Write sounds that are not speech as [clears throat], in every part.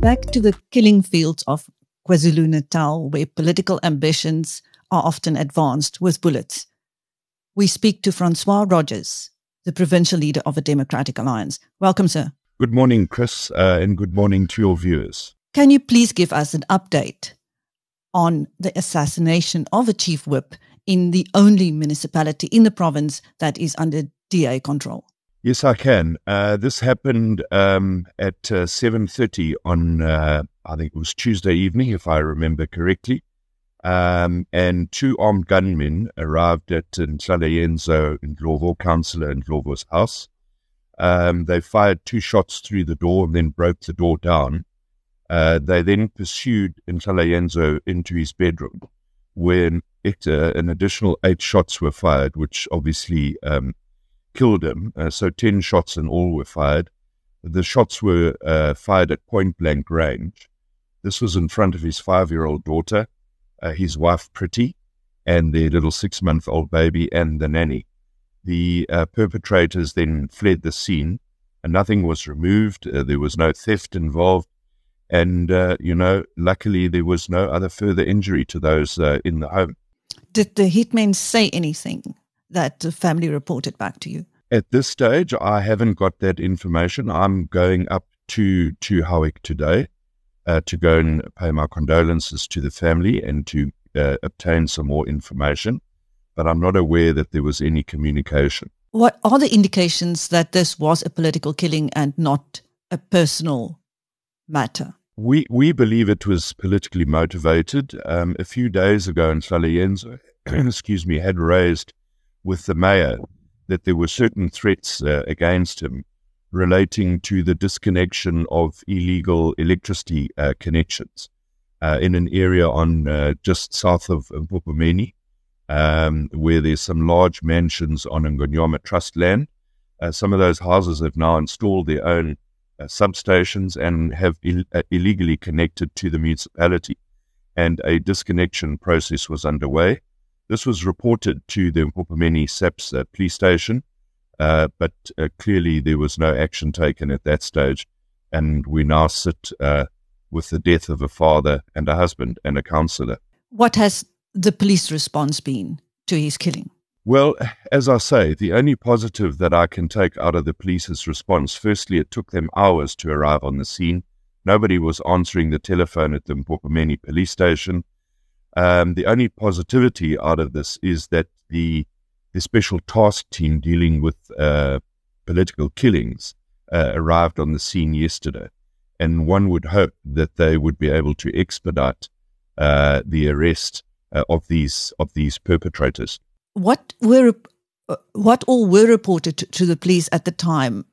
Back to the killing fields of KwaZulu Natal, where political ambitions are often advanced with bullets. We speak to Francois Rodgers, the provincial leader of the Democratic Alliance. Welcome, sir. Good morning, Chris, uh, and good morning to your viewers. Can you please give us an update on the assassination of a chief whip in the only municipality in the province that is under DA control? Yes, I can. Uh, this happened um, at uh, seven thirty on, uh, I think it was Tuesday evening, if I remember correctly. Um, and two armed gunmen arrived at Nhlal'ayenzo in Ndlovu, councillor in Ndlovu's house. Um, they fired two shots through the door and then broke the door down. Uh, they then pursued Nhlal'ayenzo into his bedroom, where uh, an additional eight shots were fired, which obviously um, killed him. Uh, so 10 shots in all were fired. The shots were uh, fired at point blank range. This was in front of his five year old daughter, uh, his wife, Pretty, and their little six month old baby, and the nanny. The uh, perpetrators then fled the scene, and nothing was removed. Uh, there was no theft involved. And, uh, you know, luckily there was no other further injury to those in the home. Did the hitmen say anything? That the family reported back to you? At this stage, I haven't got that information. I'm going up to to Howick today uh, to go and pay my condolences to the family and to uh, obtain some more information. But I'm not aware that there was any communication. What are the indications that this was a political killing and not a personal matter? We we believe it was politically motivated. Um, a few days ago, in Nhlal'ayenzo, [clears throat] excuse me, had raised with the mayor that there were certain threats uh, against him relating to the disconnection of illegal electricity uh, connections uh, in an area on uh, just south of Mpophomeni, um, where there's some large mansions on Ngonyama Trust land. Uh, some of those houses have now installed their own uh, substations and have Ill- illegally connected to the municipality. And a disconnection process was underway. This was reported to the Mpophomeni SAPS uh, police station, uh, but uh, clearly there was no action taken at that stage. And we now sit uh, with the death of a father and a husband and a counsellor. What has the police response been to his killing? Well, as I say, the only positive that I can take out of the police's response, firstly, it took them hours to arrive on the scene. Nobody was answering the telephone at the Mpophomeni police station. Um, the only positivity out of this is that the the special task team dealing with uh, political killings uh, arrived on the scene yesterday, and one would hope that they would be able to expedite uh, the arrest uh, of these of these perpetrators. What were uh, what all were reported to, to the police at the time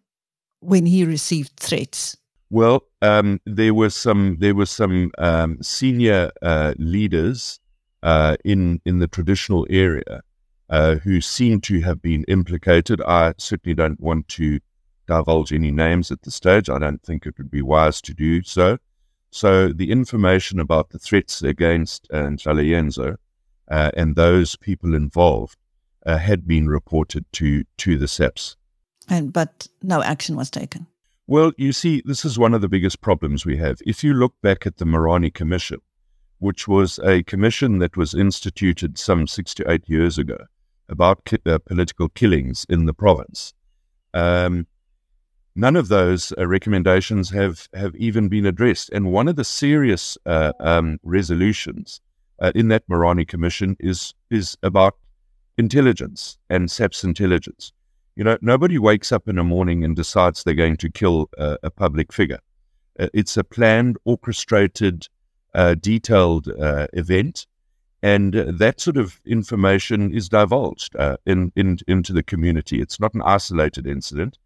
when he received threats? Well, um, there were some there were some um, senior uh, leaders uh, in in the traditional area uh, who seem to have been implicated. I certainly don't want to divulge any names at this stage. I don't think it would be wise to do so. So the information about the threats against uh, uh, and those people involved uh, had been reported to to the SAPS, And but no action was taken. Well, you see, this is one of the biggest problems we have. If you look back at the Moerane Commission, which was a commission that was instituted some six to eight years ago about ki- uh, political killings in the province, um, none of those uh, recommendations have, have even been addressed. And one of the serious uh, um, resolutions uh, in that Moerane Commission is is about intelligence and SAPS intelligence. You know, nobody wakes up in the morning and decides they're going to kill a, a public figure. Uh, it's a planned, orchestrated, uh, detailed uh, event, and that sort of information is divulged uh, in, in, into the community. It's not an isolated incident.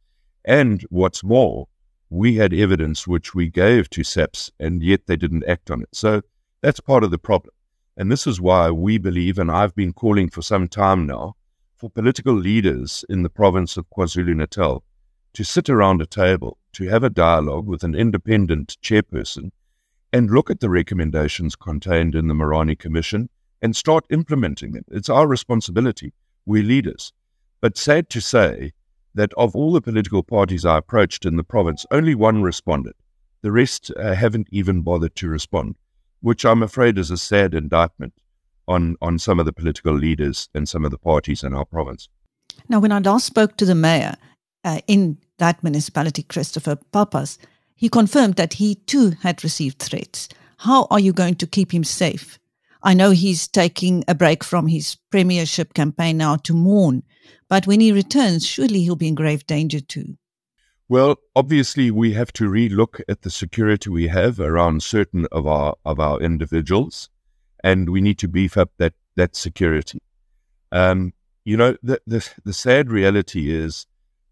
And what's more, we had evidence which we gave to SAPS, and yet they didn't act on it. So that's part of the problem. And this is why we believe, and I've been calling for some time now, for political leaders in the province of KwaZulu Natal to sit around a table, to have a dialogue with an independent chairperson, and look at the recommendations contained in the Moerane Commission and start implementing them. It's our responsibility. We're leaders. But sad to say that of all the political parties I approached in the province, only one responded. The rest uh, haven't even bothered to respond, which I'm afraid is a sad indictment on, on some of the political leaders and some of the parties in our province. Now, when I last spoke to the mayor uh, in that municipality, Christopher Pappas, he confirmed that he too had received threats. How are you going to keep him safe? I know he's taking a break from his premiership campaign now to mourn, but when he returns, surely he'll be in grave danger too. Well, obviously, we have to relook at the security we have around certain of our of our individuals, and we need to beef up that that security. Um, you know, the, the the sad reality is,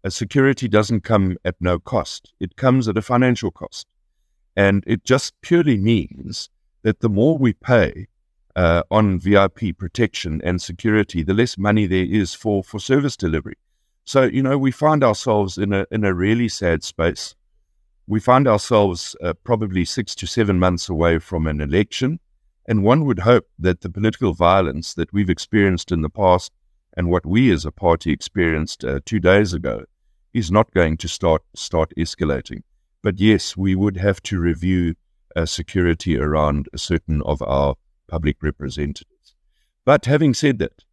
a security doesn't come at no cost; it comes at a financial cost, and it just purely means that the more we pay uh, on VIP protection and security, the less money there is for for service delivery. So, you know, we find ourselves in a, in a really sad space. We find ourselves uh, probably six to seven months away from an election. And one would hope that the political violence that we've experienced in the past and what we as a party experienced uh, two days ago is not going to start start escalating. But yes, we would have to review uh, security around certain of our public representatives. But having said that,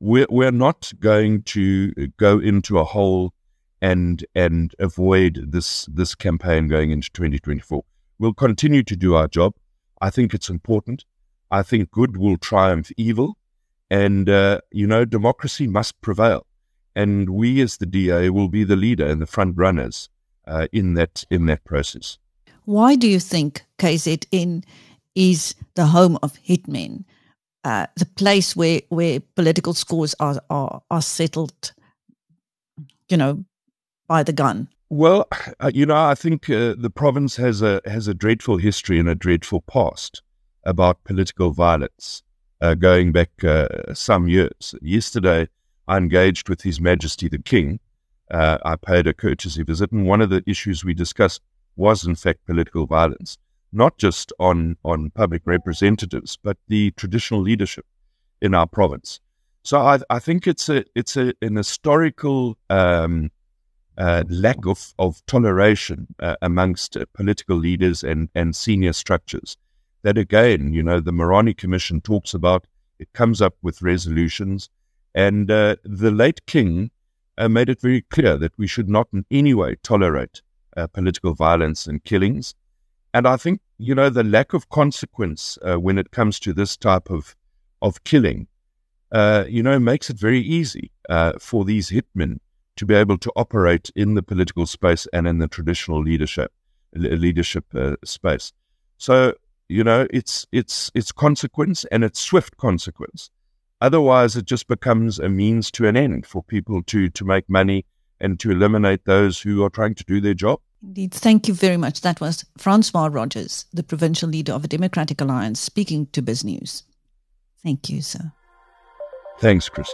we're, we're not going to go into a hole and and avoid this this campaign going into 2024. We'll continue to do our job. I think it's important. I think good will triumph evil, and uh, you know democracy must prevail. And we, as the DA, will be the leader and the front runners uh, in that in that process. Why do you think KZN is the home of hitmen? uh, the place where where political scores are are, are settled, you know, by the gun. Well, [sighs] uh, you know, I think uh, the province has a has a dreadful history and a dreadful past about political violence, uh, going back uh, some years. Yesterday, I engaged with His Majesty the King. Uh, I paid a courtesy visit, and one of the issues we discussed was, in fact, political violence not just on, on public representatives, but the traditional leadership in our province. So I, I think it's a it's a, an historical um, uh, lack of, of toleration uh, amongst uh, political leaders and, and senior structures. That again, you know, the Moerane Commission talks about. It comes up with resolutions, and uh, the late king uh, made it very clear that we should not in any way tolerate uh, political violence and killings. And I think, you know, the lack of consequence when it comes to this type of, of killing, you know, makes it very easy for these hitmen to be able to operate in the political space and in the traditional leadership leadership uh, space. So, you know, it's it's it's consequence and it's swift consequence. Otherwise, it just becomes a means to an end for people to to make money and to eliminate those who are trying to do their job. Indeed. Thank you very much. That was Francois Rodgers, the provincial leader of a Democratic Alliance, speaking to BizNews. Thank you, sir. Thanks, Chris.